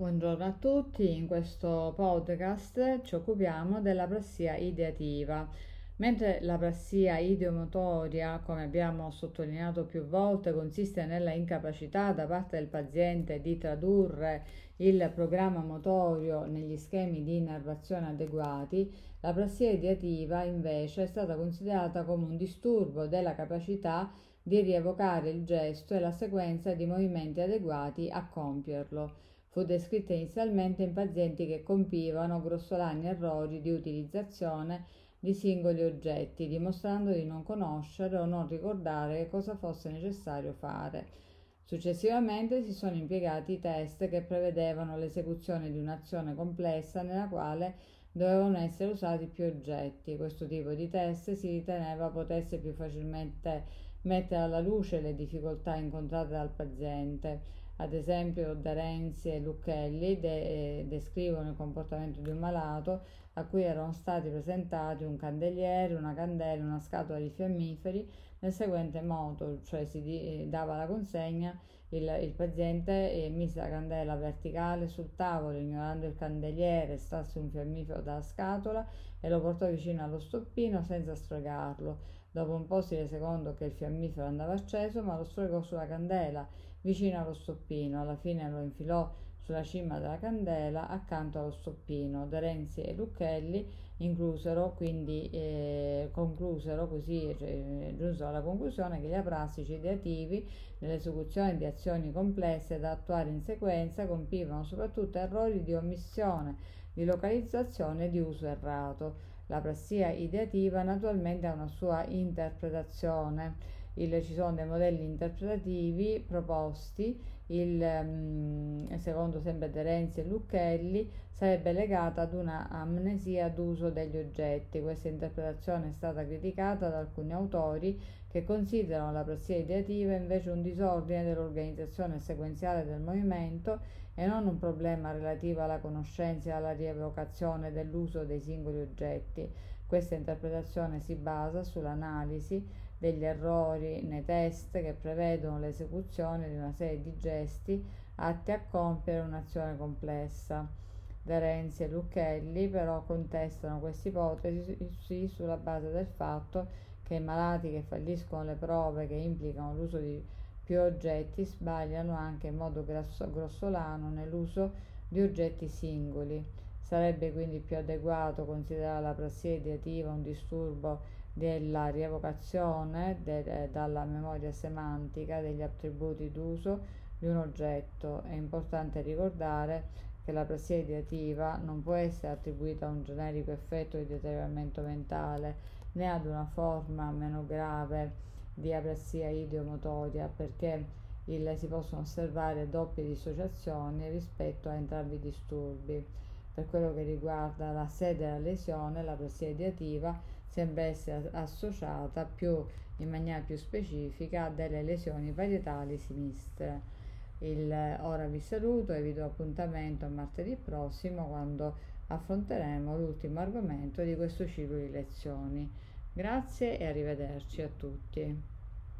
Buongiorno a tutti, in questo podcast ci occupiamo della prassia ideativa. Mentre la prassia ideomotoria, come abbiamo sottolineato più volte, consiste nella incapacità da parte del paziente di tradurre il programma motorio negli schemi di innervazione adeguati, la prassia ideativa invece è stata considerata come un disturbo della capacità di rievocare il gesto e la sequenza di movimenti adeguati a compierlo. Fu descritta inizialmente in pazienti che compivano grossolani errori di utilizzazione di singoli oggetti, dimostrando di non conoscere o non ricordare cosa fosse necessario fare. Successivamente si sono impiegati test che prevedevano l'esecuzione di un'azione complessa nella quale dovevano essere usati più oggetti. Questo tipo di test si riteneva potesse più facilmente mettere alla luce le difficoltà incontrate dal paziente ad esempio Darenzi e Lucchelli de- eh, descrivono il comportamento di un malato a cui erano stati presentati un candeliere, una candela, una scatola di fiammiferi nel seguente modo, cioè si di- dava la consegna, il, il paziente eh, mise la candela verticale sul tavolo, ignorando il candeliere, stasse un fiammifero dalla scatola e lo portò vicino allo stoppino senza sfregarlo. Dopo un po' si rese conto che il fiammifero andava acceso, ma lo stregò sulla candela vicino allo stoppino. Alla fine lo infilò sulla cima della candela accanto allo stoppino. Terenzi e Lucchelli inclusero, quindi eh, conclusero così, cioè, giunsero alla conclusione che gli aprassici ideativi nell'esecuzione di azioni complesse da attuare in sequenza compivano soprattutto errori di omissione, di localizzazione e di uso errato. La prassia ideativa naturalmente ha una sua interpretazione il, ci sono dei modelli interpretativi proposti, il, um, secondo sempre Terenzi e Lucchelli, sarebbe legata ad una amnesia d'uso degli oggetti. Questa interpretazione è stata criticata da alcuni autori che considerano la prassia ideativa invece un disordine dell'organizzazione sequenziale del movimento e non un problema relativo alla conoscenza e alla rievocazione dell'uso dei singoli oggetti. Questa interpretazione si basa sull'analisi degli errori nei test che prevedono l'esecuzione di una serie di gesti atti a compiere un'azione complessa. Terenzi e Lucchelli però contestano questa ipotesi sulla base del fatto che i malati che falliscono le prove che implicano l'uso di più oggetti sbagliano anche in modo grossolano nell'uso di oggetti singoli. Sarebbe quindi più adeguato considerare la prassia ideativa un disturbo della rievocazione de, dalla memoria semantica degli attributi d'uso di un oggetto. È importante ricordare che la prassia ideativa non può essere attribuita a un generico effetto di deterioramento mentale né ad una forma meno grave di apressia ideomotoria perché il, si possono osservare doppie dissociazioni rispetto a entrambi i disturbi. Per quello che riguarda la sede della lesione, la prassia ideativa sembra essere associata più, in maniera più specifica a delle lesioni parietali sinistre. Il, ora vi saluto e vi do appuntamento martedì prossimo quando affronteremo l'ultimo argomento di questo ciclo di lezioni. Grazie e arrivederci a tutti.